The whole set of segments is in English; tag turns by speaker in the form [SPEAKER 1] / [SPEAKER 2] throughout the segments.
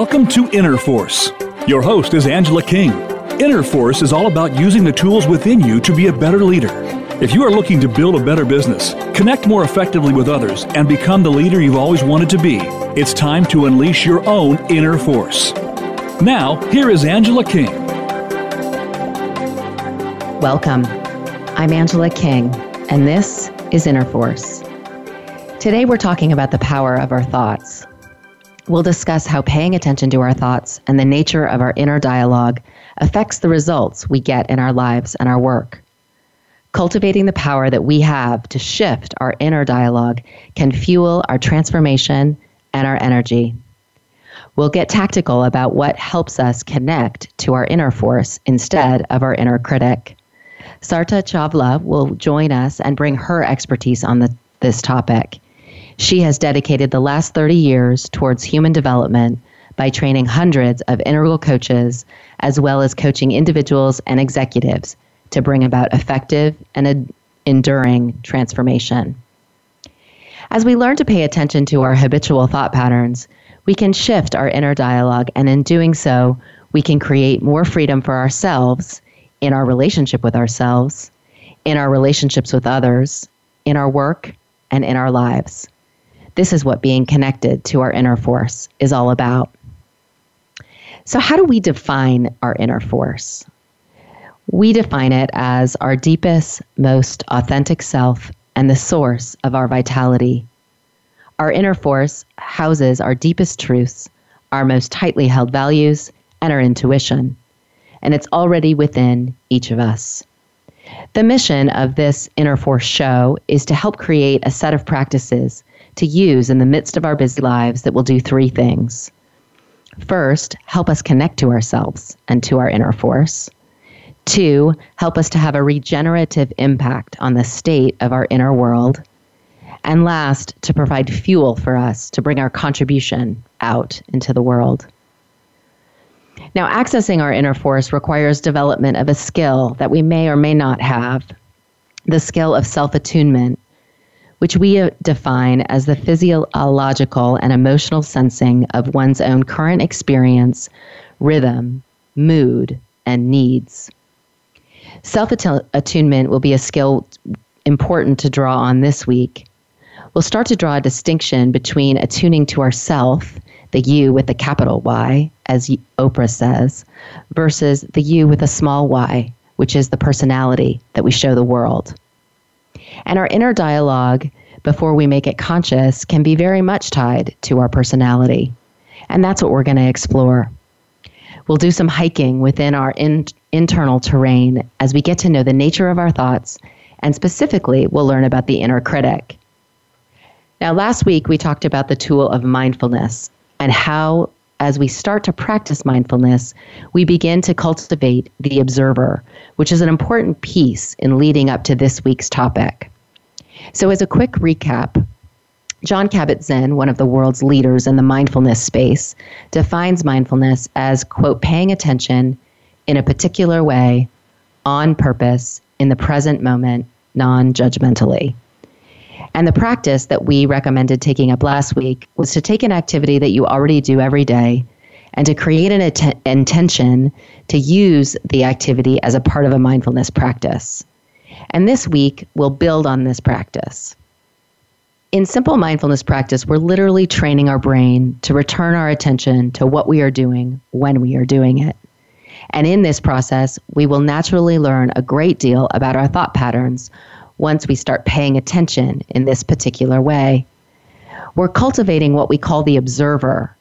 [SPEAKER 1] Welcome to Inner Force. Your host is Angela King. Inner Force is all about using the tools within you to be a better leader. If you are looking to build a better business, connect more effectively with others, and become the leader you've always wanted to be, it's time to unleash your own inner force. Now, here is Angela King.
[SPEAKER 2] Welcome. I'm Angela King, and this is Inner Force. Today, we're talking about the power of our thoughts. We'll discuss how paying attention to our thoughts and the nature of our inner dialogue affects the results we get in our lives and our work. Cultivating the power that we have to shift our inner dialogue can fuel our transformation and our energy. We'll get tactical about what helps us connect to our inner force instead of our inner critic. Sarita Chawla will join us and bring her expertise on the, this topic. She has dedicated the last 30 years towards human development by training hundreds of integral coaches, as well as coaching individuals and executives to bring about effective and enduring transformation. As we learn to pay attention to our habitual thought patterns, we can shift our inner dialogue, and in doing so, we can create more freedom for ourselves in our relationship with ourselves, in our relationships with others, in our work, and in our lives. This is what being connected to our inner force is all about. So, how do we define our inner force? We define it as our deepest, most authentic self and the source of our vitality. Our inner force houses our deepest truths, our most tightly held values, and our intuition. And it's already within each of us. The mission of this Inner Force show is to help create a set of practices to use in the midst of our busy lives that will do three things. First, help us connect to ourselves and to our inner force. Two, help us to have a regenerative impact on the state of our inner world. And last, to provide fuel for us to bring our contribution out into the world. Now, accessing our inner force requires development of a skill that we may or may not have the skill of self attunement which we uh, define as the physiological and emotional sensing of one's own current experience, rhythm, mood, and needs. Self attunement will be a skill important to draw on this week. We'll start to draw a distinction between attuning to ourself, the you with the capital Y, as Oprah says, versus the you with a small y, which is the personality that we show the world. And our inner dialogue, before we make it conscious, can be very much tied to our personality. And that's what we're going to explore. We'll do some hiking within our in, internal terrain as we get to know the nature of our thoughts, and specifically, we'll learn about the inner critic. Now, last week we talked about the tool of mindfulness and how, as we start to practice mindfulness, we begin to cultivate the observer, which is an important piece in leading up to this week's topic. So, as a quick recap, Jon Kabat Zinn, one of the world's leaders in the mindfulness space, defines mindfulness as, quote, paying attention in a particular way, on purpose, in the present moment, non judgmentally. And the practice that we recommended taking up last week was to take an activity that you already do every day and to create an att- intention to use the activity as a part of a mindfulness practice. And this week, we'll build on this practice. In simple mindfulness practice, we're literally training our brain to return our attention to what we are doing when we are doing it. And in this process, we will naturally learn a great deal about our thought patterns once we start paying attention in this particular way. We're cultivating what we call the observer.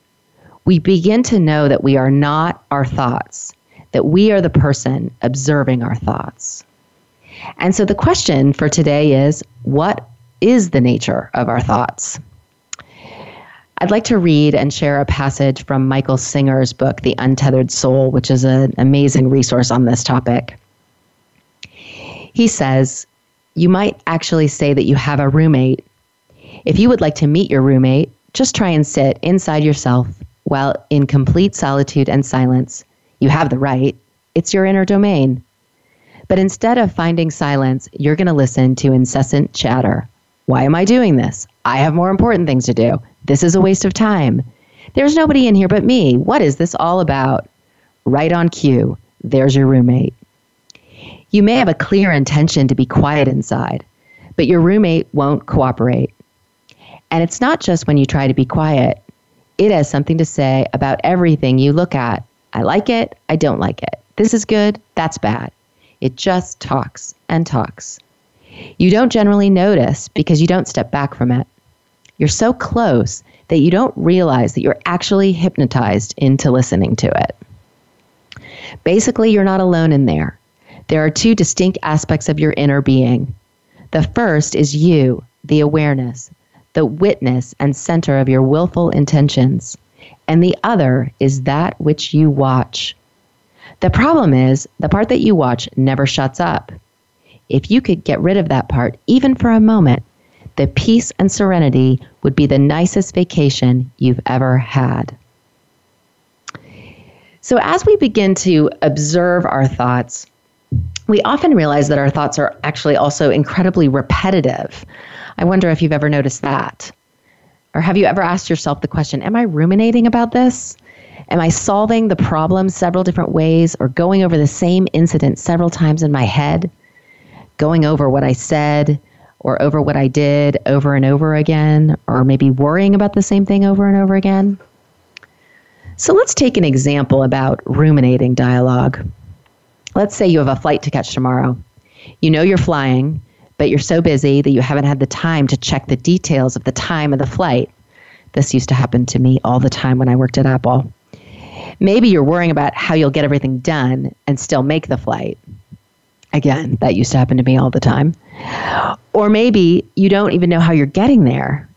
[SPEAKER 2] We begin to know that we are not our thoughts, that we are the person observing our thoughts. And so the question for today is what is the nature of our thoughts? I'd like to read and share a passage from Michael Singer's book, The Untethered Soul, which is an amazing resource on this topic. He says, You might actually say that you have a roommate. If you would like to meet your roommate, just try and sit inside yourself while in complete solitude and silence. You have the right, it's your inner domain. But instead of finding silence, you're going to listen to incessant chatter. Why am I doing this? I have more important things to do. This is a waste of time. There's nobody in here but me. What is this all about? Right on cue, there's your roommate. You may have a clear intention to be quiet inside, but your roommate won't cooperate. And it's not just when you try to be quiet, it has something to say about everything you look at. I like it, I don't like it. This is good, that's bad. It just talks and talks. You don't generally notice because you don't step back from it. You're so close that you don't realize that you're actually hypnotized into listening to it. Basically, you're not alone in there. There are two distinct aspects of your inner being. The first is you, the awareness, the witness and center of your willful intentions. And the other is that which you watch. The problem is, the part that you watch never shuts up. If you could get rid of that part, even for a moment, the peace and serenity would be the nicest vacation you've ever had. So, as we begin to observe our thoughts, we often realize that our thoughts are actually also incredibly repetitive. I wonder if you've ever noticed that. Or have you ever asked yourself the question Am I ruminating about this? Am I solving the problem several different ways or going over the same incident several times in my head? Going over what I said or over what I did over and over again, or maybe worrying about the same thing over and over again? So let's take an example about ruminating dialogue. Let's say you have a flight to catch tomorrow. You know you're flying, but you're so busy that you haven't had the time to check the details of the time of the flight. This used to happen to me all the time when I worked at Apple. Maybe you're worrying about how you'll get everything done and still make the flight. Again, that used to happen to me all the time. Or maybe you don't even know how you're getting there.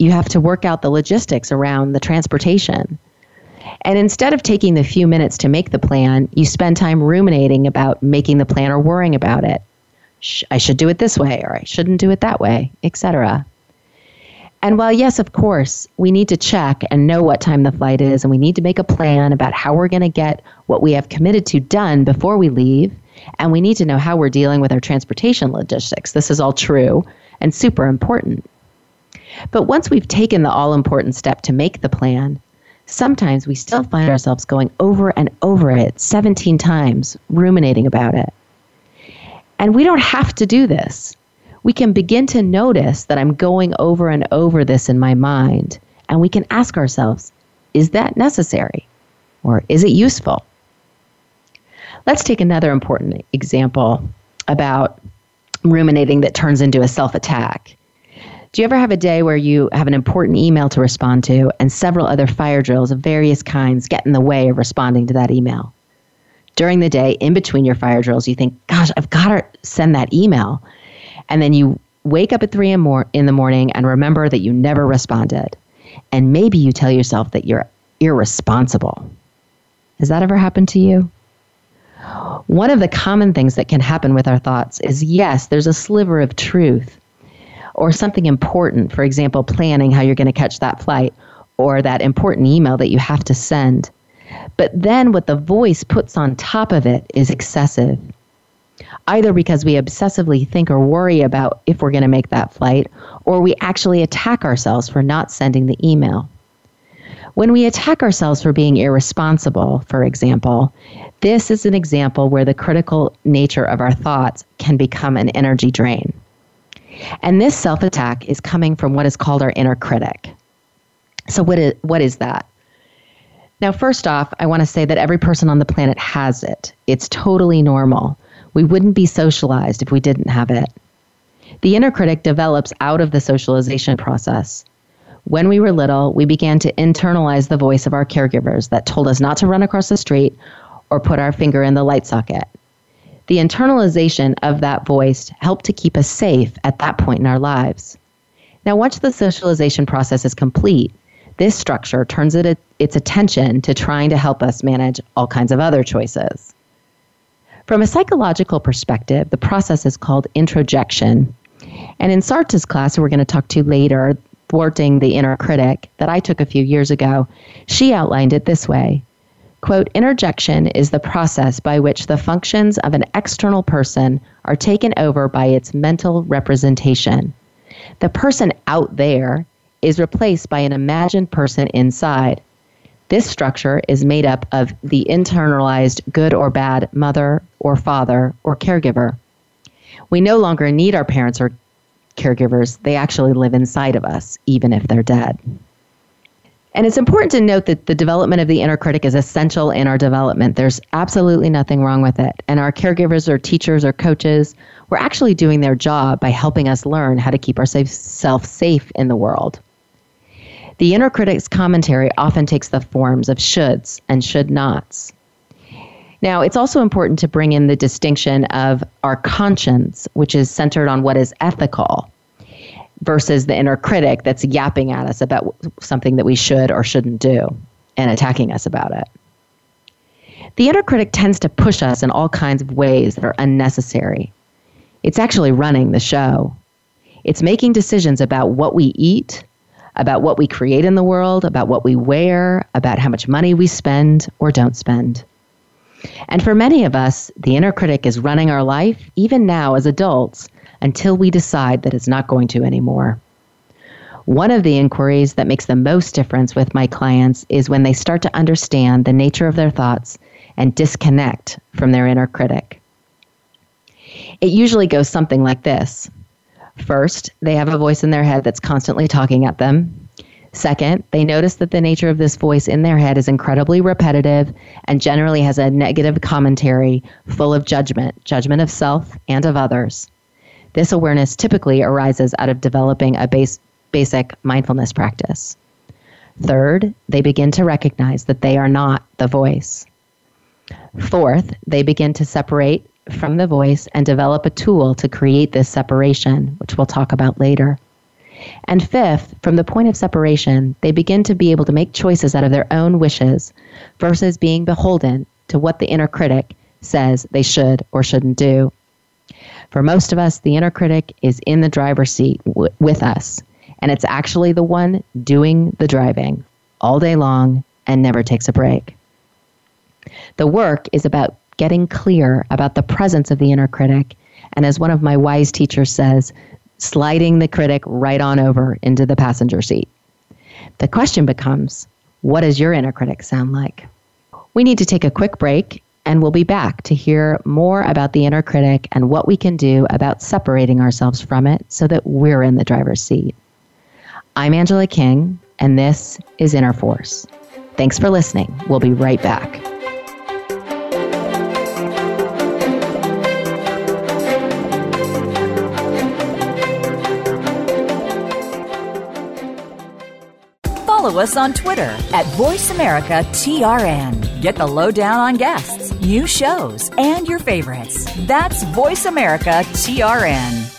[SPEAKER 2] You have to work out the logistics around the transportation. And instead of taking the few minutes to make the plan, you spend time ruminating about making the plan or worrying about it. I should do it this way or I shouldn't do it that way, etc. And while, yes, of course, we need to check and know what time the flight is, and we need to make a plan about how we're going to get what we have committed to done before we leave, and we need to know how we're dealing with our transportation logistics. This is all true and super important. But once we've taken the all important step to make the plan, sometimes we still find ourselves going over and over it 17 times, ruminating about it. And we don't have to do this. We can begin to notice that I'm going over and over this in my mind, and we can ask ourselves, is that necessary? Or is it useful? Let's take another important example about ruminating that turns into a self attack. Do you ever have a day where you have an important email to respond to and several other fire drills of various kinds get in the way of responding to that email? During the day, in between your fire drills, you think, gosh, I've got to send that email. And then you wake up at three in, the morning and remember that you never responded. And maybe you tell yourself that you're irresponsible. Has that ever happened to you? One of the common things that can happen with our thoughts is yes, there's a sliver of truth or something important, for example, planning how you're going to catch that flight or that important email that you have to send. But then what the voice puts on top of it is excessive. Either because we obsessively think or worry about if we're going to make that flight, or we actually attack ourselves for not sending the email. When we attack ourselves for being irresponsible, for example, this is an example where the critical nature of our thoughts can become an energy drain. And this self attack is coming from what is called our inner critic. So, what is, what is that? Now, first off, I want to say that every person on the planet has it. It's totally normal. We wouldn't be socialized if we didn't have it. The inner critic develops out of the socialization process. When we were little, we began to internalize the voice of our caregivers that told us not to run across the street or put our finger in the light socket. The internalization of that voice helped to keep us safe at that point in our lives. Now, once the socialization process is complete, this structure turns it, its attention to trying to help us manage all kinds of other choices. From a psychological perspective, the process is called introjection. And in Sarita's class, we're going to talk to later, Thwarting the Inner Critic, that I took a few years ago, she outlined it this way Quote, introjection is the process by which the functions of an external person are taken over by its mental representation. The person out there is replaced by an imagined person inside. This structure is made up of the internalized good or bad mother or father or caregiver. We no longer need our parents or caregivers, they actually live inside of us, even if they're dead. And it's important to note that the development of the inner critic is essential in our development. There's absolutely nothing wrong with it. And our caregivers or teachers or coaches, we're actually doing their job by helping us learn how to keep ourselves safe in the world. The inner critic's commentary often takes the forms of shoulds and should nots. Now, it's also important to bring in the distinction of our conscience, which is centered on what is ethical, versus the inner critic that's yapping at us about something that we should or shouldn't do and attacking us about it. The inner critic tends to push us in all kinds of ways that are unnecessary. It's actually running the show. It's making decisions about what we eat, about what we create in the world, about what we wear, about how much money we spend or don't spend. And for many of us, the inner critic is running our life, even now as adults, until we decide that it's not going to anymore. One of the inquiries that makes the most difference with my clients is when they start to understand the nature of their thoughts and disconnect from their inner critic. It usually goes something like this First, they have a voice in their head that's constantly talking at them. Second, they notice that the nature of this voice in their head is incredibly repetitive and generally has a negative commentary full of judgment, judgment of self and of others. This awareness typically arises out of developing a base, basic mindfulness practice. Third, they begin to recognize that they are not the voice. Fourth, they begin to separate from the voice and develop a tool to create this separation, which we'll talk about later. And fifth, from the point of separation, they begin to be able to make choices out of their own wishes versus being beholden to what the inner critic says they should or shouldn't do. For most of us, the inner critic is in the driver's seat w- with us, and it's actually the one doing the driving all day long and never takes a break. The work is about getting clear about the presence of the inner critic, and as one of my wise teachers says, sliding the critic right on over into the passenger seat. The question becomes what does your inner critic sound like? We need to take a quick break and we'll be back to hear more about the inner critic and what we can do about separating ourselves from it so that we're in the driver's seat. I'm Angela King, and this is Inner Force. Thanks for listening. We'll be right back.
[SPEAKER 3] Follow us on Twitter at VoiceAmericaTRN. Get the lowdown on guests, new shows, and your favorites. That's VoiceAmericaTRN.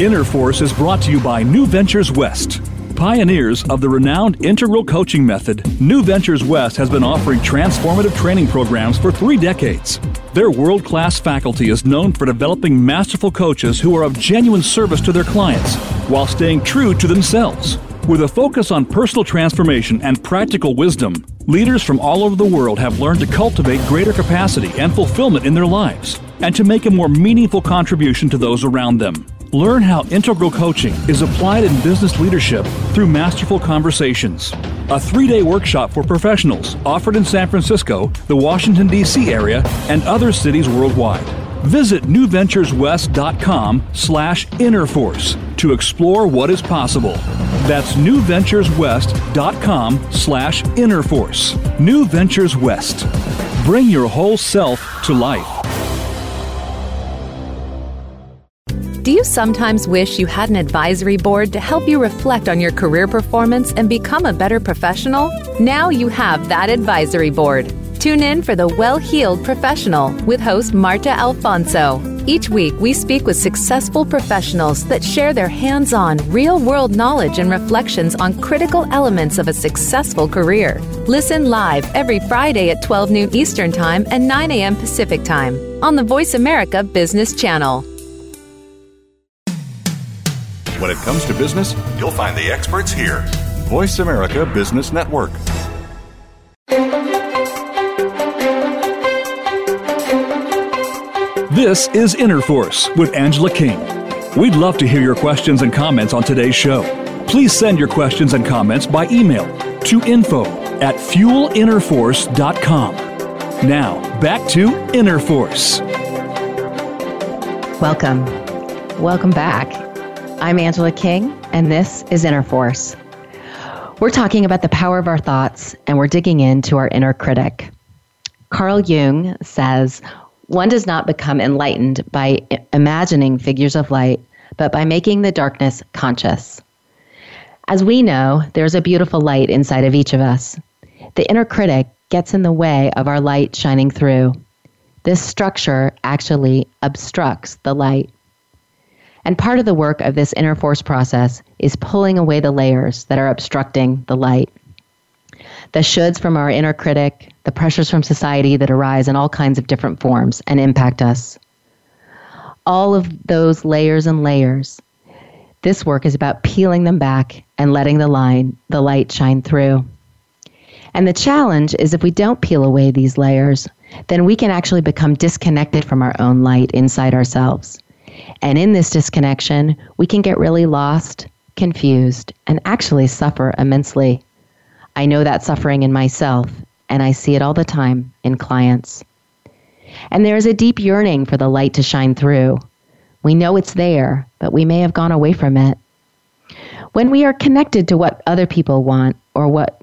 [SPEAKER 1] Inner Force is brought to you by New Ventures West. Pioneers of the renowned integral coaching method, New Ventures West has been offering transformative training programs for three decades. Their world class faculty is known for developing masterful coaches who are of genuine service to their clients while staying true to themselves. With a focus on personal transformation and practical wisdom, leaders from all over the world have learned to cultivate greater capacity and fulfillment in their lives and to make a more meaningful contribution to those around them. Learn how integral coaching is applied in business leadership through masterful conversations. A three day workshop for professionals offered in San Francisco, the Washington, D.C. area, and other cities worldwide. Visit newventureswest.com slash innerforce to explore what is possible. That's newventureswest.com slash innerforce. New Ventures West. Bring your whole self to life.
[SPEAKER 4] Do you sometimes wish you had an advisory board to help you reflect on your career performance and become a better professional? Now you have that advisory board. Tune in for The Well Heeled Professional with host Marta Alfonso. Each week, we speak with successful professionals that share their hands on, real world knowledge and reflections on critical elements of a successful career. Listen live every Friday at 12 noon Eastern Time and 9 a.m. Pacific Time on the Voice America Business Channel.
[SPEAKER 5] When it comes to business, you'll find the experts here. Voice America Business Network.
[SPEAKER 1] This is Inner Force with Angela King. We'd love to hear your questions and comments on today's show. Please send your questions and comments by email to info at fuelinnerforce.com. Now, back to Inner Force.
[SPEAKER 2] Welcome. Welcome back. I'm Angela King, and this is Inner Force. We're talking about the power of our thoughts, and we're digging into our inner critic. Carl Jung says, one does not become enlightened by imagining figures of light, but by making the darkness conscious. As we know, there's a beautiful light inside of each of us. The inner critic gets in the way of our light shining through. This structure actually obstructs the light. And part of the work of this inner force process is pulling away the layers that are obstructing the light. The shoulds from our inner critic, the pressures from society that arise in all kinds of different forms and impact us. All of those layers and layers. This work is about peeling them back and letting the line, the light shine through. And the challenge is if we don't peel away these layers, then we can actually become disconnected from our own light inside ourselves. And in this disconnection, we can get really lost, confused, and actually suffer immensely. I know that suffering in myself, and I see it all the time in clients. And there is a deep yearning for the light to shine through. We know it's there, but we may have gone away from it. When we are connected to what other people want or what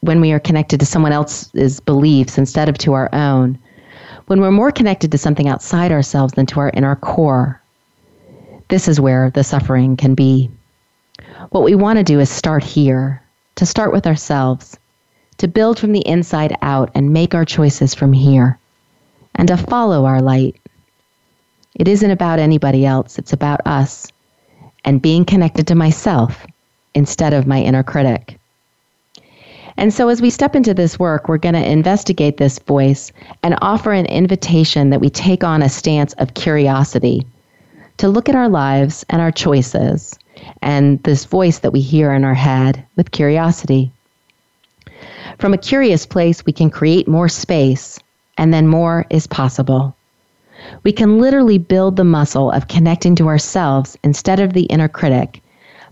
[SPEAKER 2] when we are connected to someone else's beliefs instead of to our own, when we're more connected to something outside ourselves than to our inner core, this is where the suffering can be. What we want to do is start here, to start with ourselves, to build from the inside out and make our choices from here, and to follow our light. It isn't about anybody else, it's about us and being connected to myself instead of my inner critic. And so, as we step into this work, we're going to investigate this voice and offer an invitation that we take on a stance of curiosity to look at our lives and our choices and this voice that we hear in our head with curiosity. From a curious place, we can create more space, and then more is possible. We can literally build the muscle of connecting to ourselves instead of the inner critic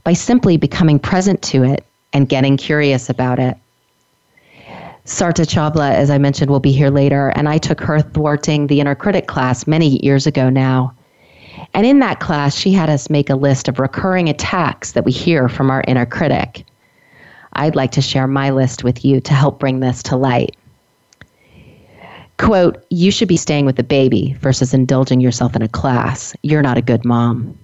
[SPEAKER 2] by simply becoming present to it and getting curious about it. Sarita Chawla, as I mentioned, will be here later, and I took her thwarting the inner critic class many years ago now. And in that class, she had us make a list of recurring attacks that we hear from our inner critic. I'd like to share my list with you to help bring this to light quote, you should be staying with the baby versus indulging yourself in a class. You're not a good mom.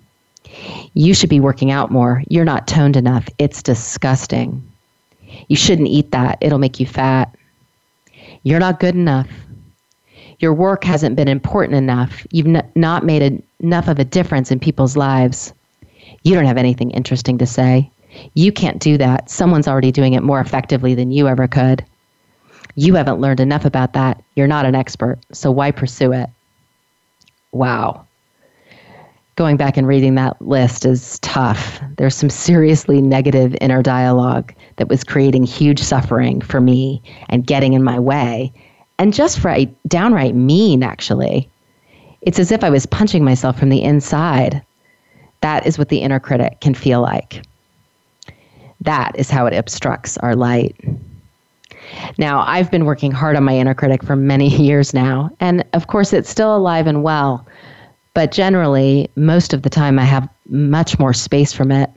[SPEAKER 2] You should be working out more. You're not toned enough. It's disgusting. You shouldn't eat that. It'll make you fat. You're not good enough. Your work hasn't been important enough. You've not made a, enough of a difference in people's lives. You don't have anything interesting to say. You can't do that. Someone's already doing it more effectively than you ever could. You haven't learned enough about that. You're not an expert, so why pursue it? Wow. Going back and reading that list is tough. There's some seriously negative inner dialogue that was creating huge suffering for me and getting in my way, and just right, downright mean, actually. It's as if I was punching myself from the inside. That is what the inner critic can feel like. That is how it obstructs our light. Now, I've been working hard on my inner critic for many years now, and of course, it's still alive and well. But generally, most of the time, I have much more space from it.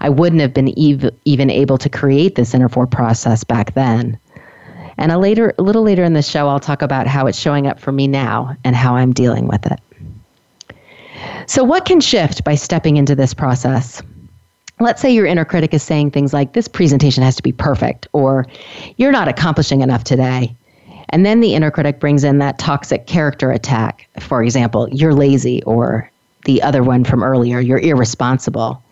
[SPEAKER 2] I wouldn't have been ev- even able to create this inner four process back then. And a later, a little later in the show, I'll talk about how it's showing up for me now and how I'm dealing with it. So, what can shift by stepping into this process? let's say your inner critic is saying things like, this presentation has to be perfect, or you're not accomplishing enough today. And then the inner critic brings in that toxic character attack. For example, you're lazy, or the other one from earlier, you're irresponsible.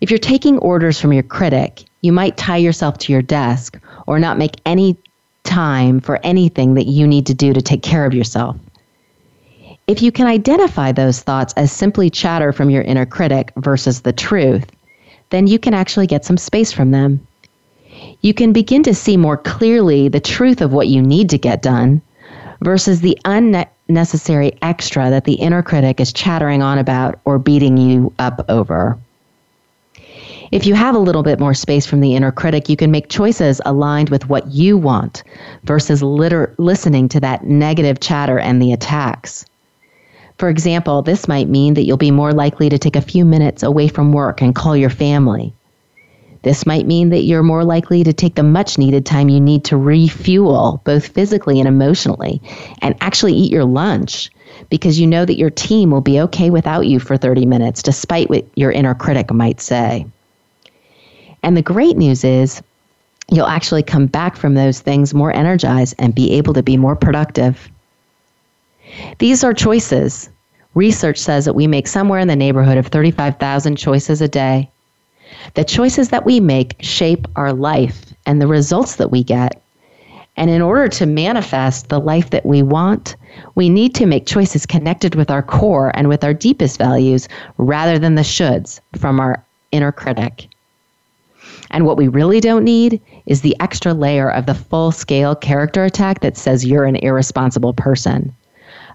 [SPEAKER 2] If you're taking orders from your critic, you might tie yourself to your desk or not make any time for anything that you need to do to take care of yourself. If you can identify those thoughts as simply chatter from your inner critic versus the truth, then you can actually get some space from them. You can begin to see more clearly the truth of what you need to get done versus the unnecessary extra that the inner critic is chattering on about or beating you up over. If you have a little bit more space from the inner critic, you can make choices aligned with what you want versus liter- listening to that negative chatter and the attacks. For example, this might mean that you'll be more likely to take a few minutes away from work and call your family. This might mean that you're more likely to take the much needed time you need to refuel, both physically and emotionally, and actually eat your lunch because you know that your team will be okay without you for 30 minutes, despite what your inner critic might say. And the great news is, you'll actually come back from those things more energized and be able to be more productive. These are choices. Research says that we make somewhere in the neighborhood of 35,000 choices a day. The choices that we make shape our life and the results that we get. And in order to manifest the life that we want, we need to make choices connected with our core and with our deepest values rather than the shoulds from our inner critic. And what we really don't need is the extra layer of the full scale character attack that says you're an irresponsible person.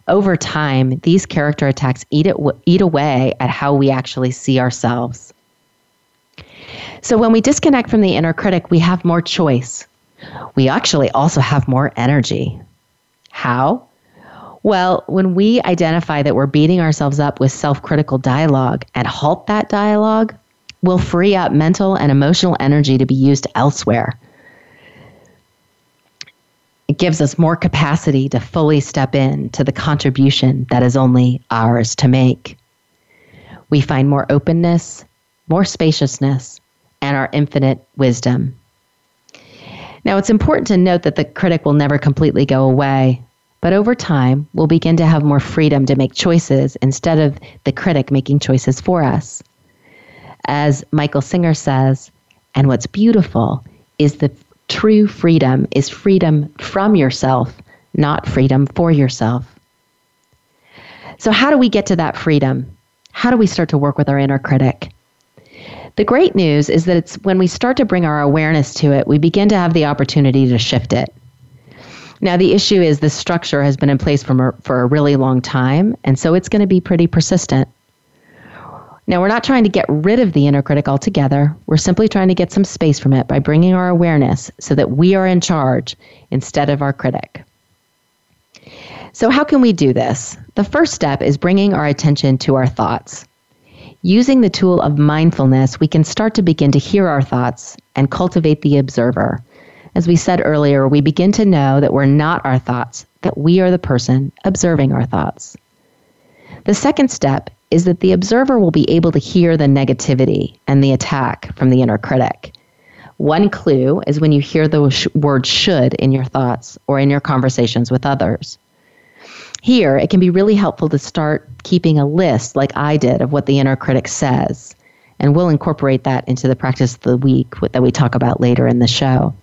[SPEAKER 2] Over time, these character attacks eat, it, eat away at how we actually see ourselves. So when we disconnect from the inner critic, we have more choice. We actually also have more energy. How? Well, when we identify that we're beating ourselves up with self critical dialogue and halt that dialogue, will free up mental and emotional energy to be used elsewhere. It gives us more capacity to fully step in to the contribution that is only ours to make. We find more openness, more spaciousness, and our infinite wisdom. Now, it's important to note that the critic will never completely go away, but over time, we'll begin to have more freedom to make choices instead of the critic making choices for us as Michael Singer says, and what's beautiful is the true freedom is freedom from yourself, not freedom for yourself. So, how do we get to that freedom? How do we start to work with our inner critic? The great news is that it's when we start to bring our awareness to it, we begin to have the opportunity to shift it. Now, the issue is this structure has been in place for, for a really long time, and so it's going to be pretty persistent. Now, we're not trying to get rid of the inner critic altogether. We're simply trying to get some space from it by bringing our awareness so that we are in charge instead of our critic. So, how can we do this? The first step is bringing our attention to our thoughts. Using the tool of mindfulness, we can start to begin to hear our thoughts and cultivate the observer. As we said earlier, we begin to know that we're not our thoughts, that we are the person observing our thoughts. The second step is that the observer will be able to hear the negativity and the attack from the inner critic. One clue is when you hear the sh- word should in your thoughts or in your conversations with others. Here, it can be really helpful to start keeping a list, like I did, of what the inner critic says. And we'll incorporate that into the practice of the week that we talk about later in the show.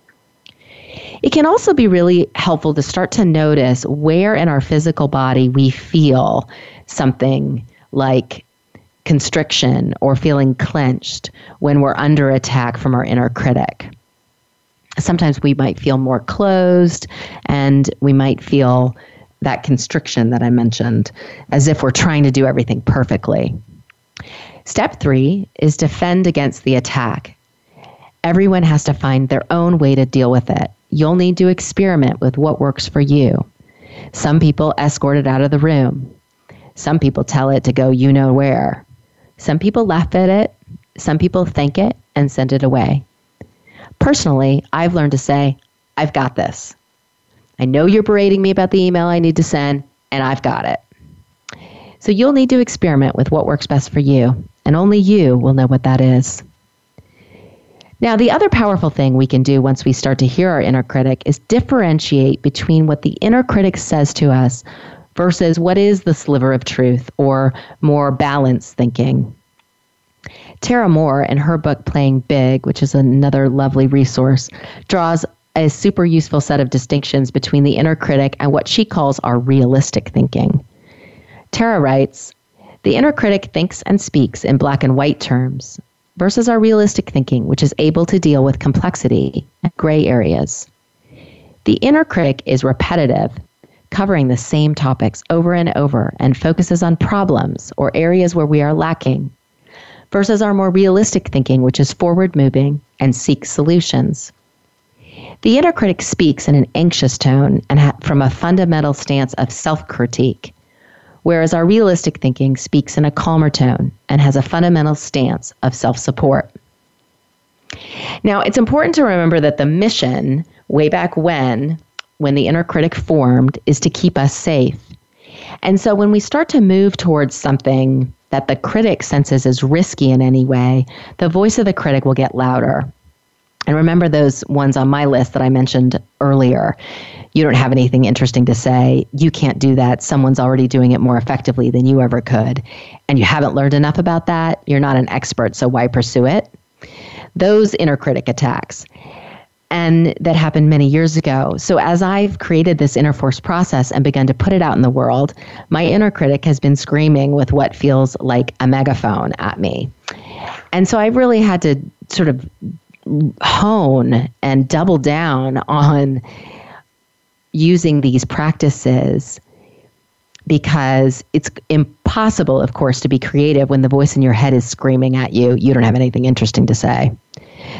[SPEAKER 2] It can also be really helpful to start to notice where in our physical body we feel something like constriction or feeling clenched when we're under attack from our inner critic. Sometimes we might feel more closed and we might feel that constriction that I mentioned, as if we're trying to do everything perfectly. Step three is defend against the attack. Everyone has to find their own way to deal with it. You'll need to experiment with what works for you. Some people escort it out of the room. Some people tell it to go you know where. Some people laugh at it. Some people thank it and send it away. Personally, I've learned to say, I've got this. I know you're berating me about the email I need to send, and I've got it. So you'll need to experiment with what works best for you, and only you will know what that is. Now, the other powerful thing we can do once we start to hear our inner critic is differentiate between what the inner critic says to us versus what is the sliver of truth or more balanced thinking. Tara Mohr, in her book Playing Big, which is another lovely resource, draws a super useful set of distinctions between the inner critic and what she calls our realistic thinking. Tara writes The inner critic thinks and speaks in black and white terms versus our realistic thinking, which is able to deal with complexity and gray areas. The inner critic is repetitive covering the same topics over and over and focuses on problems or areas where we are lacking, versus our more realistic thinking, which is forward moving and seeks solutions. The inner critic speaks in an anxious tone and ha- from a fundamental stance of self critique, whereas our realistic thinking speaks in a calmer tone and has a fundamental stance of self support. Now, it's important to remember that the mission, way back when, when the inner critic formed, is to keep us safe. And so when we start to move towards something that the critic senses as risky in any way, the voice of the critic will get louder. And remember those ones on my list that I mentioned earlier. You don't have anything interesting to say. You can't do that. Someone's already doing it more effectively than you ever could. And you haven't learned enough about that. You're not an expert, so why pursue it? Those inner critic attacks and that happened many years ago. So as I've created this inner force process and begun to put it out in the world, my inner critic has been screaming with what feels like a megaphone at me. And so I really had to sort of hone and double down on using these practices because it's impossible, of course, to be creative when the voice in your head is screaming at you, you don't have anything interesting to say.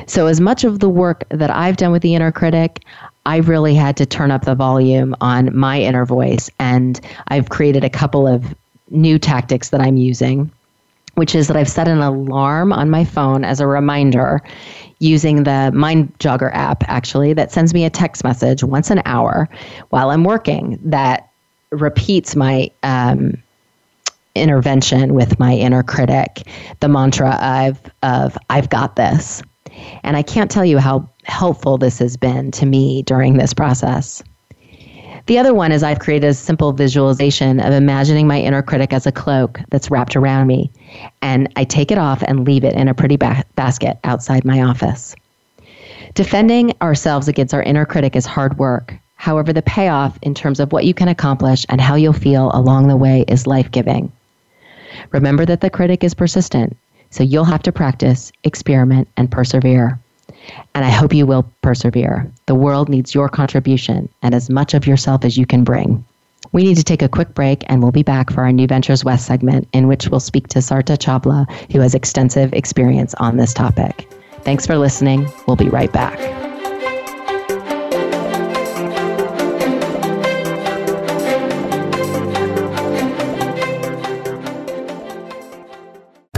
[SPEAKER 2] So, as much of the work that I've done with the inner critic, I really had to turn up the volume on my inner voice. And I've created a couple of new tactics that I'm using, which is that I've set an alarm on my phone as a reminder using the Mind Jogger app, actually, that sends me a text message once an hour while I'm working that repeats my um, intervention with my inner critic, the mantra of, of I've got this. And I can't tell you how helpful this has been to me during this process. The other one is I've created a simple visualization of imagining my inner critic as a cloak that's wrapped around me. And I take it off and leave it in a pretty ba- basket outside my office. Defending ourselves against our inner critic is hard work. However, the payoff in terms of what you can accomplish and how you'll feel along the way is life giving. Remember that the critic is persistent. So you'll have to practice, experiment, and persevere. And I hope you will persevere. The world needs your contribution and as much of yourself as you can bring. We need to take a quick break and we'll be back for our New Ventures West segment in which we'll speak to Sarita Chawla, who has extensive experience on this topic. Thanks for listening. We'll be right back.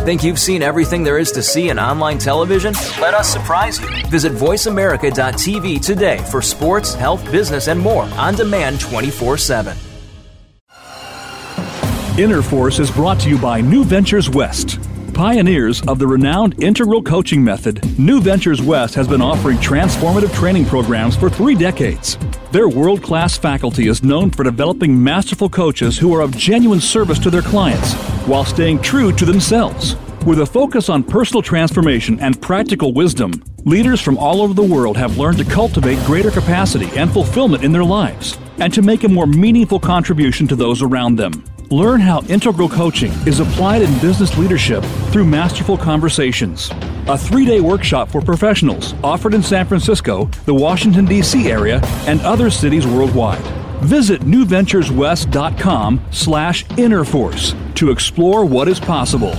[SPEAKER 6] Think you've seen everything there is to see in online television? Let us surprise you. Visit VoiceAmerica.tv today for sports, health, business, and more on demand 24 7.
[SPEAKER 1] Inner Force is brought to you by New Ventures West. Pioneers of the renowned integral coaching method, New Ventures West has been offering transformative training programs for three decades. Their world class faculty is known for developing masterful coaches who are of genuine service to their clients while staying true to themselves. With a focus on personal transformation and practical wisdom, leaders from all over the world have learned to cultivate greater capacity and fulfillment in their lives and to make a more meaningful contribution to those around them. Learn how integral coaching is applied in business leadership through masterful conversations. A three day workshop for professionals offered in San Francisco, the Washington, D.C. area, and other cities worldwide. Visit newventureswest.com slash innerforce to explore what is possible.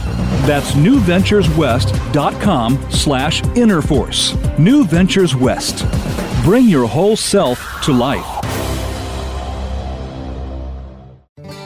[SPEAKER 1] That's newventureswest.com slash innerforce. New Ventures West. Bring your whole self to life.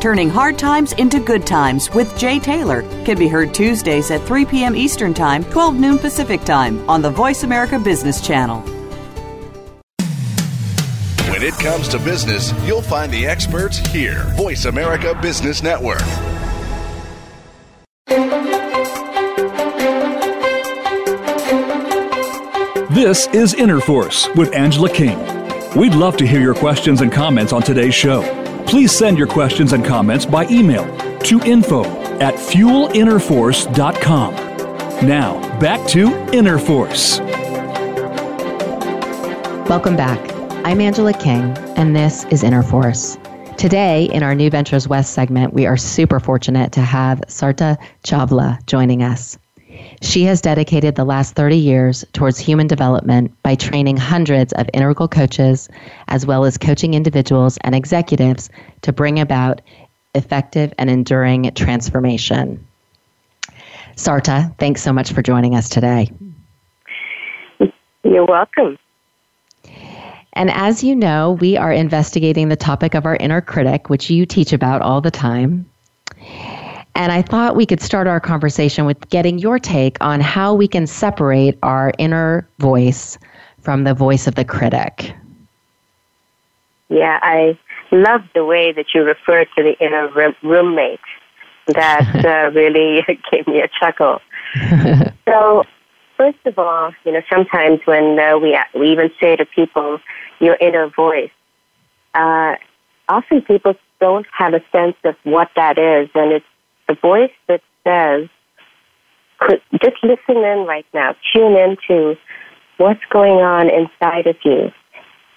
[SPEAKER 3] Turning Hard Times into Good Times with Jay Taylor can be heard Tuesdays at 3 p.m. Eastern Time, 12 noon Pacific Time on the Voice America Business Channel.
[SPEAKER 5] When it comes to business, you'll find the experts here. Voice America Business Network.
[SPEAKER 1] This is Inner Force with Angela King. We'd love to hear your questions and comments on today's show. Please send your questions and comments by email to info at fuelinnerforce.com. Now, back to Inner Force.
[SPEAKER 2] Welcome back. I'm Angela King, and this is Inner Force. Today, in our New Ventures West segment, we are super fortunate to have Sarita Chawla joining us. She has dedicated the last 30 years towards human development by training hundreds of integral coaches, as well as coaching individuals and executives to bring about effective and enduring transformation. Sarita, thanks so much for joining us today.
[SPEAKER 7] You're welcome.
[SPEAKER 2] And as you know, we are investigating the topic of our inner critic, which you teach about all the time. And I thought we could start our conversation with getting your take on how we can separate our inner voice from the voice of the critic.
[SPEAKER 7] Yeah, I love the way that you refer to the inner roommate. That uh, really gave me a chuckle. so, first of all, you know, sometimes when uh, we we even say to people, "Your inner voice," uh, often people don't have a sense of what that is, and it's the voice that says, "Could just listen in right now, tune into what's going on inside of you,"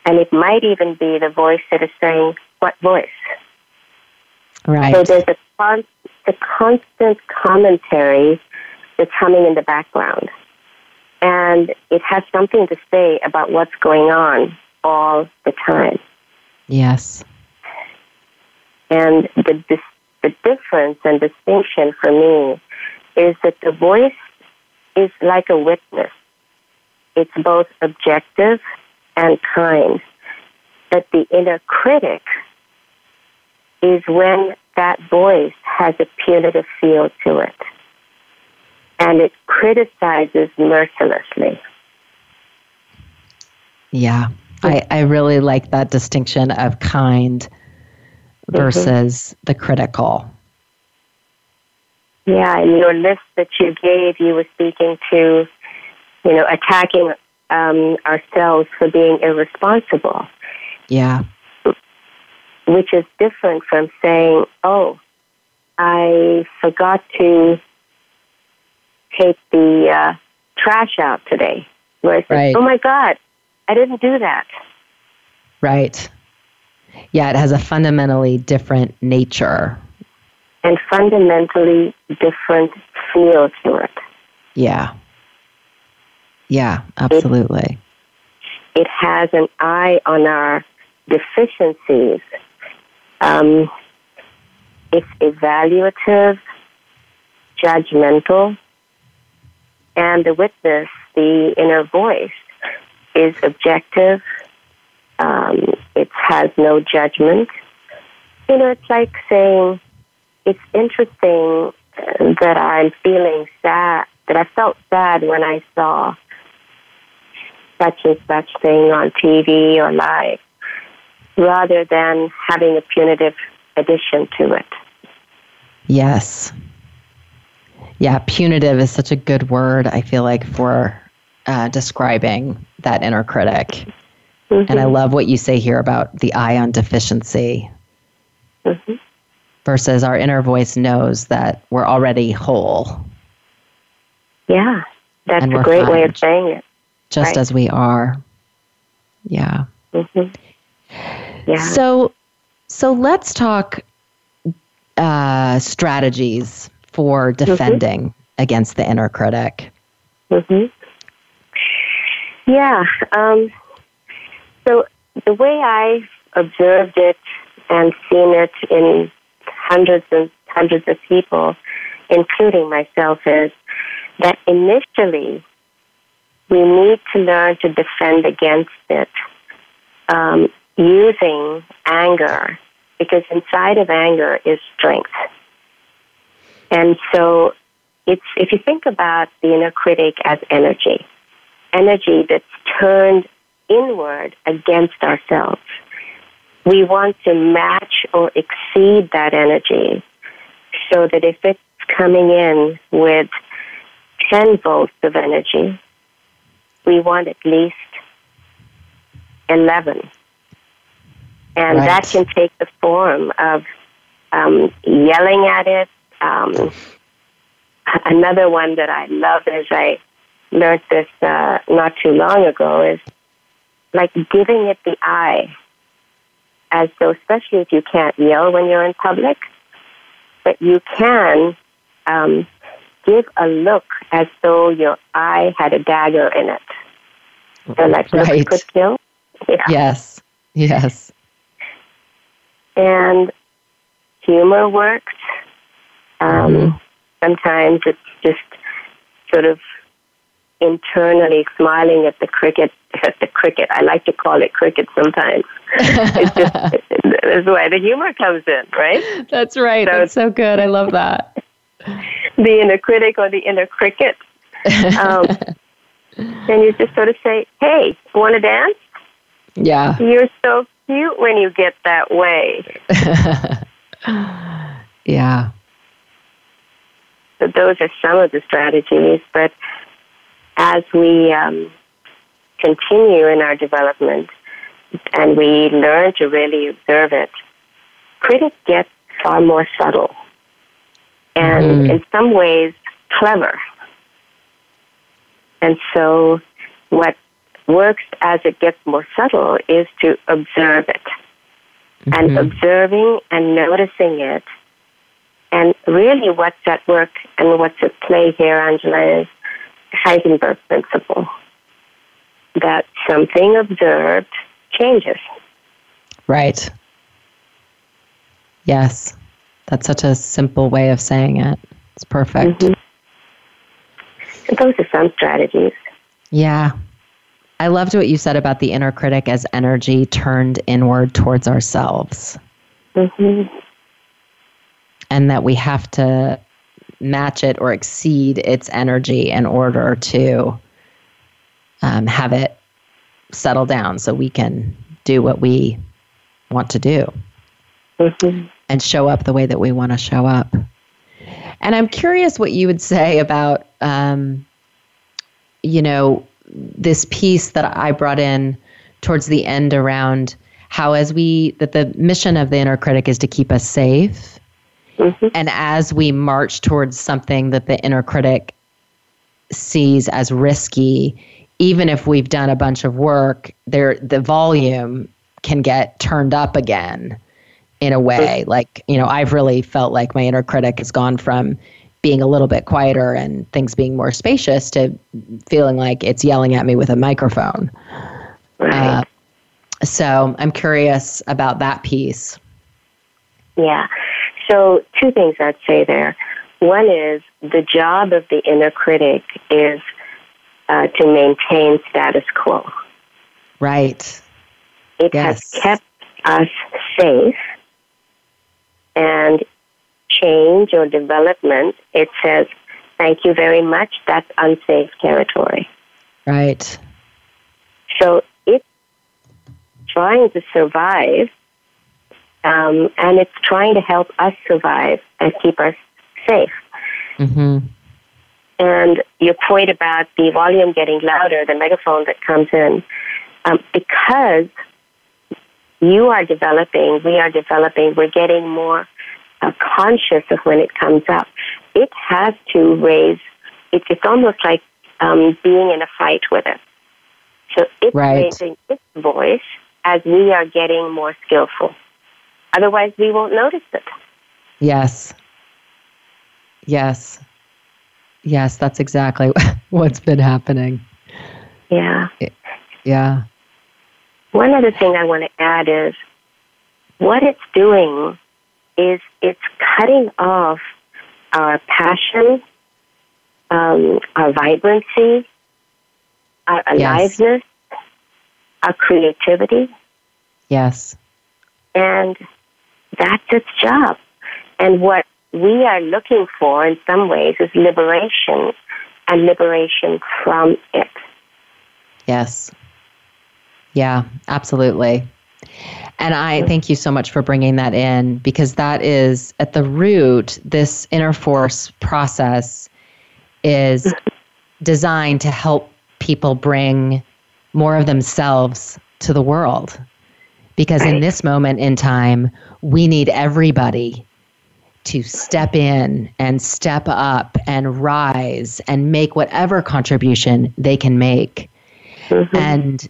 [SPEAKER 7] and it might even be the voice that is saying, "What voice?"
[SPEAKER 2] Right.
[SPEAKER 7] So there's a, con- a constant commentary that's humming in the background. And it has something to say about what's going on all the time.
[SPEAKER 2] Yes.
[SPEAKER 7] And the, the, difference and distinction for me is that the voice is like a witness. It's both objective and kind. But the inner critic is when that voice has a punitive feel to it and it criticizes mercilessly.
[SPEAKER 2] Yeah, I, I really like that distinction of kind versus mm-hmm. the critical.
[SPEAKER 7] Yeah, and your list that you gave, you were speaking to, you know, attacking um, ourselves for being irresponsible.
[SPEAKER 2] Yeah
[SPEAKER 7] which is different from saying, oh, I forgot to take the uh, trash out today. Where I right. oh my God, I didn't do that.
[SPEAKER 2] Right. Yeah, it has a fundamentally different nature.
[SPEAKER 7] And fundamentally different feel to it.
[SPEAKER 2] Yeah. Yeah, absolutely.
[SPEAKER 7] It, it has an eye on our deficiencies um, it's evaluative, judgmental, and the witness, the inner voice, is objective. Um, it has no judgment. You know, it's like saying, it's interesting that I'm feeling sad, that I felt sad when I saw such and such thing on TV or live rather than having a punitive addition to it.
[SPEAKER 2] Yes. Yeah, punitive is such a good word, I feel like, for uh, describing that inner critic. Mm-hmm. And I love what you say here about the eye on deficiency. Mm-hmm. Versus our inner voice knows that we're already whole.
[SPEAKER 7] Yeah, that's a great way of saying it.
[SPEAKER 2] Just right. as we are. Yeah.
[SPEAKER 7] Mm-hmm.
[SPEAKER 2] Yeah. So, so let's talk uh, strategies for mm-hmm. defending mm-hmm. against the inner critic.
[SPEAKER 7] Mm-hmm. Yeah. Um, so the way I observed it and seen it in hundreds and hundreds of people, including myself, is that initially we need to learn to defend against it um, using anger because inside of anger is strength. And so it's if you think about the inner critic as energy, energy that's turned inward against ourselves. We want to match or exceed that energy so that if it's coming in with 10 volts of energy, we want at least 11 and right. that can take the form of um, yelling at it. Um, another one that I love is I learned this uh, not too long ago is like giving it the eye, as though, especially if you can't yell when you're in public, but you can um, give a look as though your eye had a dagger in it. So, like,
[SPEAKER 2] right.
[SPEAKER 7] could kill.
[SPEAKER 2] Yeah. Yes. Yes.
[SPEAKER 7] And humor works. Um, mm-hmm. Sometimes it's just sort of internally smiling at the cricket. The cricket, I like to call it cricket sometimes. it's just that's where the humor comes in, right?
[SPEAKER 2] That's right. So that's so good. I love that.
[SPEAKER 7] the inner critic or the inner cricket. Um, and you just sort of say, "Hey, want to dance?"
[SPEAKER 2] Yeah.
[SPEAKER 7] You're so cute when you get that way.
[SPEAKER 2] yeah.
[SPEAKER 7] So those are some of the strategies, but as we um, continue in our development and we learn to really observe it, critics get far more subtle and mm. in some ways clever. And so what works as it gets more subtle is to observe it. Mm-hmm. And observing and noticing it. And really, what's at work and what's at play here, Angela, is Heisenberg principle that something observed changes.
[SPEAKER 2] Right. Yes. That's such a simple way of saying it. It's perfect. Mm-hmm.
[SPEAKER 7] those are some strategies.
[SPEAKER 2] Yeah. I loved what you said about the inner critic as energy turned inward towards ourselves. Mm-hmm. And that we have to match it or exceed its energy in order to um, have it settle down so we can do what we want to do mm-hmm. and show up the way that we want to show up. And I'm curious what you would say about, um, you know, this piece that I brought in towards the end around how, as we, that the mission of the inner critic is to keep us safe. Mm-hmm. And as we march towards something that the inner critic sees as risky, even if we've done a bunch of work, there the volume can get turned up again in a way. Like, you know, I've really felt like my inner critic has gone from being a little bit quieter and things being more spacious to feeling like it's yelling at me with a microphone.
[SPEAKER 7] Right. Uh,
[SPEAKER 2] so I'm curious about that piece.
[SPEAKER 7] Yeah. So, two things I'd say there. One is the job of the inner critic is uh, to maintain status quo.
[SPEAKER 2] Right.
[SPEAKER 7] It yes. has kept us safe and change or development, it says, thank you very much, that's unsafe territory.
[SPEAKER 2] Right.
[SPEAKER 7] So it's trying to survive, um, and it's trying to help us survive and keep us safe. Mm-hmm. And your point about the volume getting louder, the megaphone that comes in, um, because you are developing, we are developing, we're getting more uh, conscious of when it comes up, it has to raise, it, it's almost like um, being in a fight with it. So it's right. raising its voice as we are getting more skillful. Otherwise, we won't notice it.
[SPEAKER 2] Yes. Yes. Yes, that's exactly what's been happening.
[SPEAKER 7] Yeah.
[SPEAKER 2] Yeah.
[SPEAKER 7] One other thing I want to add is what it's doing is it's cutting off our passion, um, our vibrancy, our aliveness, yes. our creativity.
[SPEAKER 2] Yes.
[SPEAKER 7] And that's its job. And what we are looking for in some ways is liberation and liberation from it.
[SPEAKER 2] Yes. Yeah, absolutely. And I mm-hmm. thank you so much for bringing that in because that is at the root, this inner force process is mm-hmm. designed to help people bring more of themselves to the world. Because in this moment in time, we need everybody to step in and step up and rise and make whatever contribution they can make. Mm-hmm. And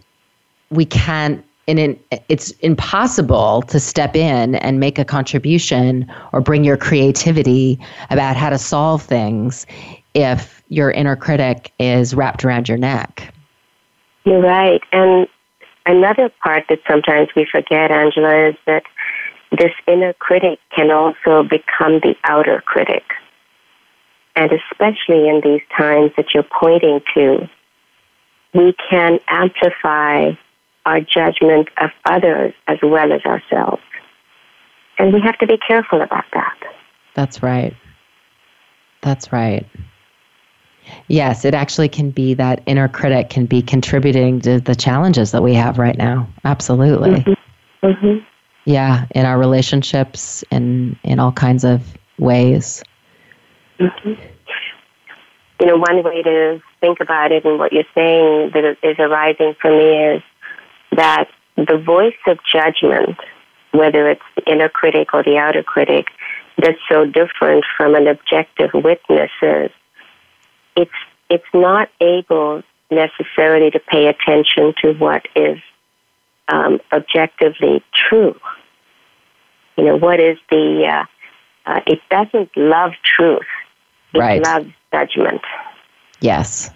[SPEAKER 2] we can't and it's impossible to step in and make a contribution or bring your creativity about how to solve things if your inner critic is wrapped around your neck.
[SPEAKER 7] You're right. And another part that sometimes we forget, Angela, is that this inner critic can also become the outer critic. And especially in these times that you're pointing to, we can amplify our judgment of others as well as ourselves. And we have to be careful about that.
[SPEAKER 2] That's right. That's right. Yes, it actually can be that inner critic can be contributing to the challenges that we have right now. Absolutely. Mm-hmm. Mm-hmm. Yeah, in our relationships and in all kinds of ways.
[SPEAKER 7] Mm-hmm. You know, one way to think about it and what you're saying that is arising for me is that the voice of judgment, whether it's the inner critic or the outer critic, that's so different from an objective witness is it's it's not able necessarily to pay attention to what is um, objectively true. You know, what is the uh, uh, it doesn't love truth. It
[SPEAKER 2] right.
[SPEAKER 7] loves judgment.
[SPEAKER 2] Yes.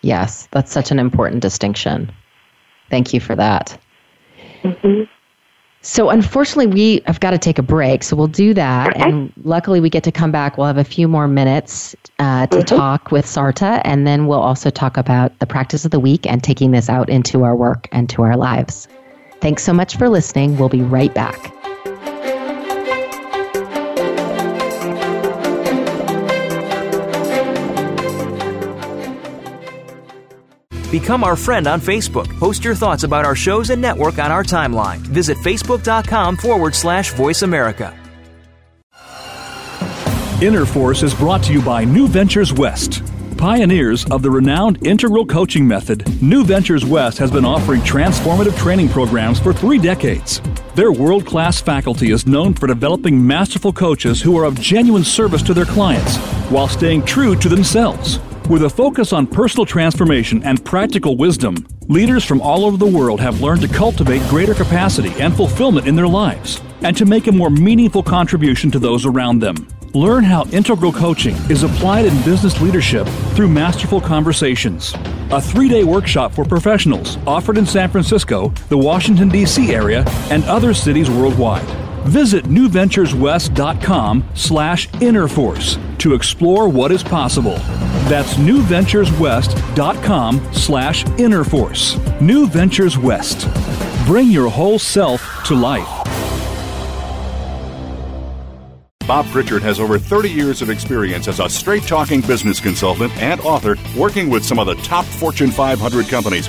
[SPEAKER 2] Yes, that's such an important distinction. Thank you for that. Mm-hmm. So, unfortunately, we have got to take a break. So, we'll do that. Okay. And luckily, we get to come back. We'll have a few more minutes uh, to mm-hmm. talk with Sarita. And then we'll also talk about the practice of the week and taking this out into our work and to our lives. Thanks so much for listening. We'll be right back.
[SPEAKER 6] Become our friend on Facebook. Post your thoughts about our shows and network on our timeline. Visit facebook.com forward slash voice America.
[SPEAKER 1] Inner Force is brought to you by New Ventures West. Pioneers of the renowned integral coaching method, New Ventures West has been offering transformative training programs for three decades. Their world class faculty is known for developing masterful coaches who are of genuine service to their clients while staying true to themselves. With a focus on personal transformation and practical wisdom, leaders from all over the world have learned to cultivate greater capacity and fulfillment in their lives and to make a more meaningful contribution to those around them. Learn how integral coaching is applied in business leadership through masterful conversations. A three day workshop for professionals offered in San Francisco, the Washington, D.C. area, and other cities worldwide. Visit newventureswest.com slash innerforce to explore what is possible. That's newventureswest.com slash innerforce. New Ventures West. Bring your whole self to life.
[SPEAKER 5] Bob Pritchard has over 30 years of experience as a straight talking business consultant and author working with some of the top Fortune 500 companies.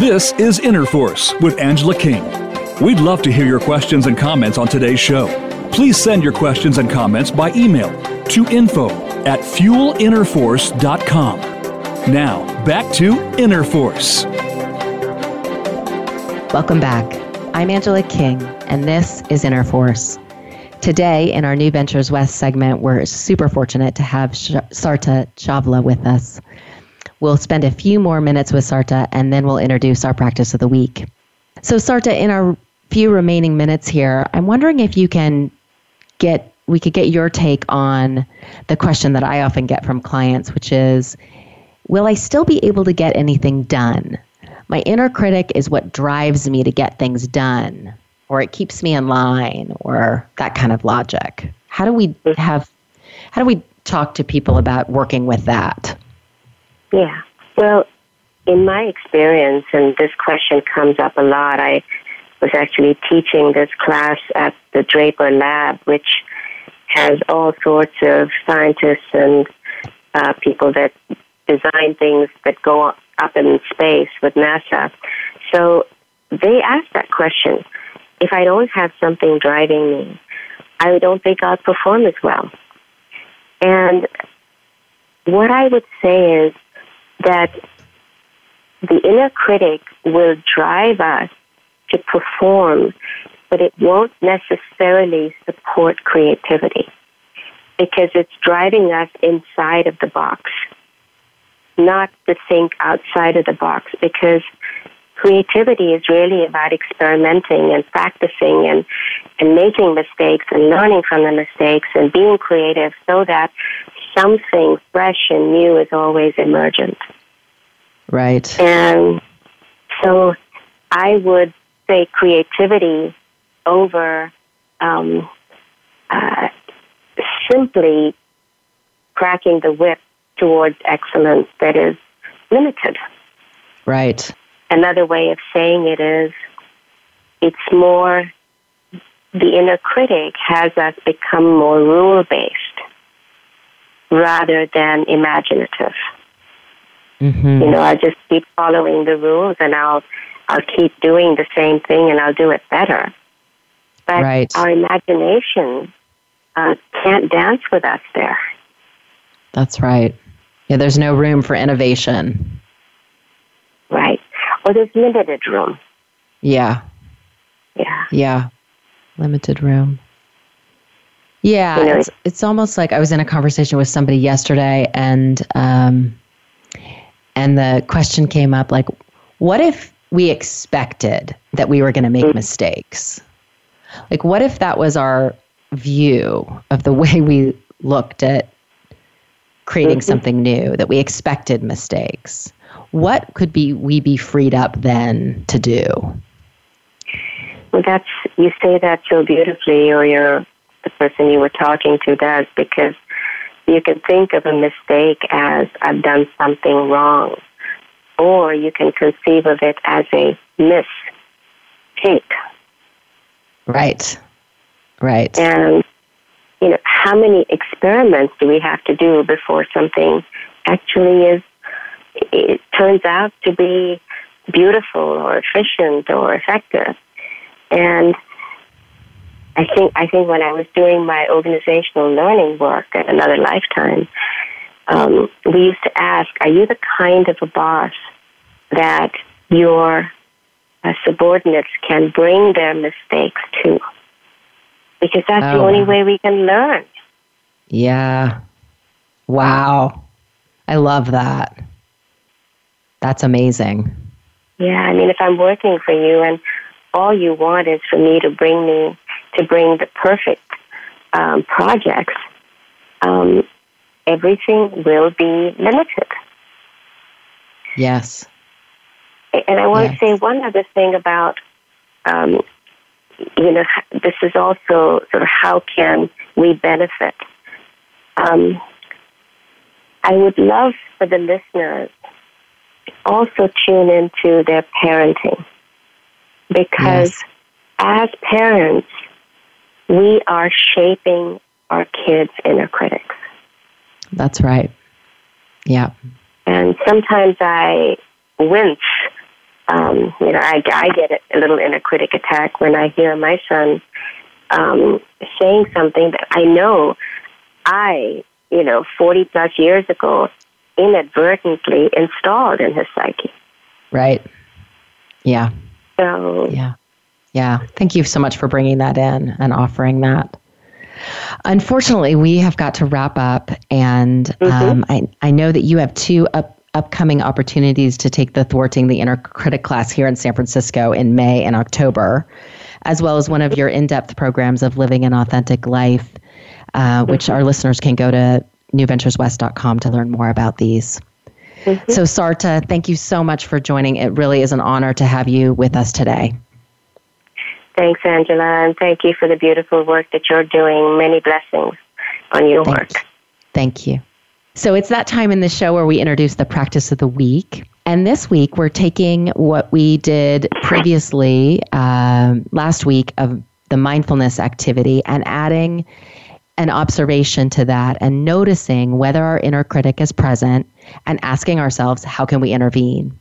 [SPEAKER 1] This is Inner Force with Angela King. We'd love to hear your questions and comments on today's show. Please send your questions and comments by email to info at fuelinnerforce.com. Now, back to Inner Force.
[SPEAKER 2] Welcome back. I'm Angela King, and this is Inner Force. Today, in our New Ventures West segment, we're super fortunate to have Sarita Chawla with us. We'll spend a few more minutes with Sarita, and then we'll introduce our practice of the week. So, Sarita, in our few remaining minutes here, I'm wondering if you can get we could get your take on the question that I often get from clients, which is, will I still be able to get anything done? My inner critic is what drives me to get things done, or it keeps me in line, or that kind of logic. How do we have, how do we talk to people about working with that?
[SPEAKER 7] Yeah. Well, in my experience, and this question comes up a lot, I was actually teaching this class at the Draper Lab, which has all sorts of scientists and uh, people that design things that go up in space with NASA. So they asked that question. If I don't have something driving me, I don't think I'll perform as well. And what I would say is that the inner critic will drive us to perform, but it won't necessarily support creativity because it's driving us inside of the box, not to think outside of the box because creativity is really about experimenting and practicing and, and making mistakes and learning from the mistakes and being creative so that something fresh and new is always emergent.
[SPEAKER 2] Right.
[SPEAKER 7] And so I would say creativity over um, uh, simply cracking the whip towards excellence that is limited.
[SPEAKER 2] Right.
[SPEAKER 7] Another way of saying it is it's more the inner critic has us become more rule based rather than imaginative.
[SPEAKER 2] Mm-hmm.
[SPEAKER 7] You know, I just keep following the rules and I'll I'll keep doing the same thing and I'll do it better. But
[SPEAKER 2] right.
[SPEAKER 7] our imagination uh, can't dance with us there.
[SPEAKER 2] That's right. Yeah, there's no room for innovation.
[SPEAKER 7] Right. Or there's limited room.
[SPEAKER 2] Yeah.
[SPEAKER 7] Yeah.
[SPEAKER 2] Yeah. Limited room. Yeah,
[SPEAKER 7] You know,
[SPEAKER 2] it's it's almost like I was in a conversation with somebody yesterday, and um, and the question came up like, what if we expected that we were going to make mistakes? Like, what if that was our view of the way we looked at creating something new? That we expected mistakes. What could be we be freed up then to do?
[SPEAKER 7] Well, that's you say that so beautifully, or you're the person you were talking to does, because you can think of a mistake as I've done something wrong, or you can conceive of it as a mistake.
[SPEAKER 2] Right. Right.
[SPEAKER 7] And you know, how many experiments do we have to do before something actually is it turns out to be beautiful or efficient or effective? And I think I think when I was doing my organizational learning work at another lifetime, um, we used to ask, "Are you the kind of a boss that your uh, subordinates can bring their mistakes to?" Because that's the
[SPEAKER 2] Oh,
[SPEAKER 7] only
[SPEAKER 2] wow.
[SPEAKER 7] way we can learn.
[SPEAKER 2] Yeah. Wow. I love that. That's amazing.
[SPEAKER 7] Yeah, I mean, if I'm working for you and all you want is for me to bring me to bring the perfect um, projects, um, everything will be limited.
[SPEAKER 2] Yes.
[SPEAKER 7] And I want
[SPEAKER 2] Yes.
[SPEAKER 7] to say one other thing about, um, you know, this is also sort of how can we benefit. Um, I would love for the listeners to also tune into their parenting because
[SPEAKER 2] Yes.
[SPEAKER 7] as parents, we are shaping our kids' inner critics.
[SPEAKER 2] That's right. Yeah.
[SPEAKER 7] And sometimes I wince. Um, you know, I, I get a little inner critic attack when I hear my son um, saying something that I know I, you know, 40 plus years ago inadvertently installed in his psyche.
[SPEAKER 2] Right. Yeah.
[SPEAKER 7] So,
[SPEAKER 2] Yeah. Yeah. Thank you so much for bringing that in and offering that. Unfortunately, we have got to wrap up, and um, I, I know that you have two up, upcoming opportunities to take the Thwarting the Inner Critic class here in San Francisco in May and October, as well as one of your in depth programs of Living an Authentic Life, uh, which our listeners can go to newventureswest.com to learn more about these. So, Sarita, thank you so much for joining. It really is an honor to have you with us today.
[SPEAKER 7] Thanks, Angela, and thank you for the beautiful work that you're doing. Many blessings on your work.
[SPEAKER 2] you. Thank you. So it's that time in the show where we introduce the practice of the week. And this week, we're taking what we did previously um, last week of the mindfulness activity and adding an observation to that and noticing whether our inner critic is present and asking ourselves, how can we intervene?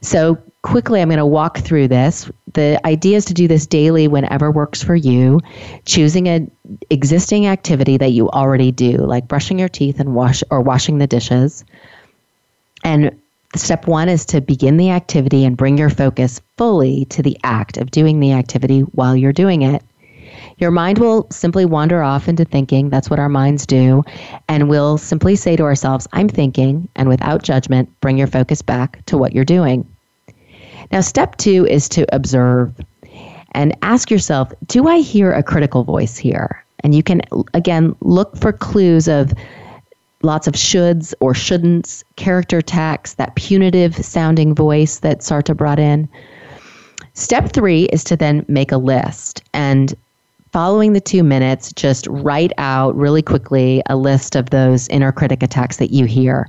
[SPEAKER 2] So, quickly, I'm going to walk through this. The idea is to do this daily whenever works for you, choosing an existing activity that you already do, like brushing your teeth and wash or washing the dishes. And step one is to begin the activity and bring your focus fully to the act of doing the activity while you're doing it. Your mind will simply wander off into thinking. That's what our minds do. And we'll simply say to ourselves, I'm thinking, and without judgment, bring your focus back to what you're doing. Now, step two is to observe and ask yourself, do I hear a critical voice here? And you can, again, look for clues of lots of shoulds or shouldn'ts, character attacks, that punitive sounding voice that Sarita brought in. Step three is to then make a list. And following the two minutes, just write out really quickly a list of those inner critic attacks that you hear.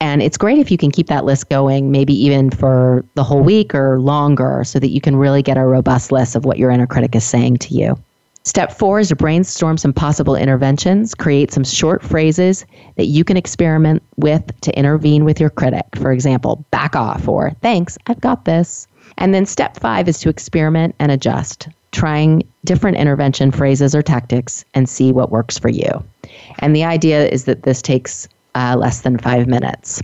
[SPEAKER 2] And it's great if you can keep that list going, maybe even for the whole week or longer, so that you can really get a robust list of what your inner critic is saying to you. Step four is to brainstorm some possible interventions, create some short phrases that you can experiment with to intervene with your critic. For example, back off or thanks, I've got this. And then step five is to experiment and adjust trying different intervention phrases or tactics and see what works for you. And the idea is that this takes uh, less than five minutes.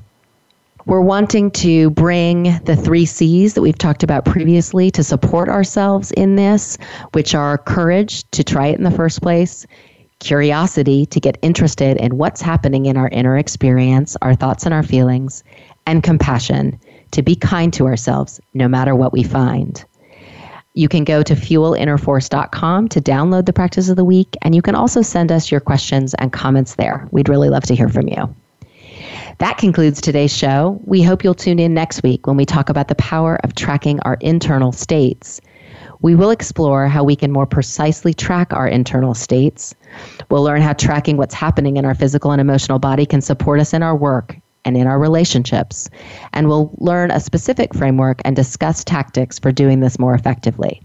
[SPEAKER 2] We're wanting to bring the three C's that we've talked about previously to support ourselves in this, which are courage to try it in the first place, curiosity to get interested in what's happening in our inner experience, our thoughts and our feelings, and compassion to be kind to ourselves no matter what we find. You can go to fuelinnerforce.com to download the practice of the week, and you can also send us your questions and comments there. We'd really love to hear from you. That concludes today's show. We hope you'll tune in next week when we talk about the power of tracking our internal states. We will explore how we can more precisely track our internal states. We'll learn how tracking what's happening in our physical and emotional body can support us in our work and in our relationships. And we'll learn a specific framework and discuss tactics for doing this more effectively.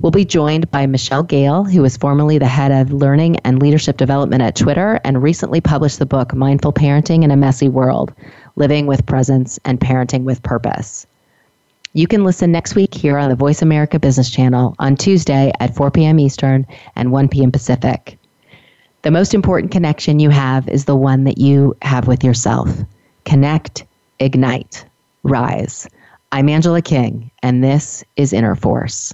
[SPEAKER 2] We'll be joined by Michelle Gale, who is formerly the head of learning and leadership development at Twitter and recently published the book Mindful Parenting in a Messy World Living with Presence and Parenting with Purpose. You can listen next week here on the Voice America Business Channel on Tuesday at 4 p.m. Eastern and 1 p.m. Pacific. The most important connection you have is the one that you have with yourself. Connect, ignite, rise. I'm Angela King, and this is Inner Force.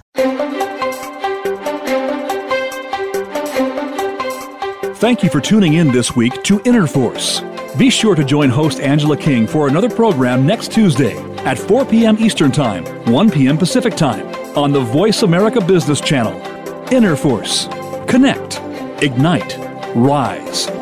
[SPEAKER 1] Thank you for tuning in this week to Inner Force. Be sure to join host Angela King for another program next Tuesday at 4 p.m. Eastern Time, 1 p.m. Pacific Time on the Voice America Business Channel. Inner Force. Connect. Ignite rise.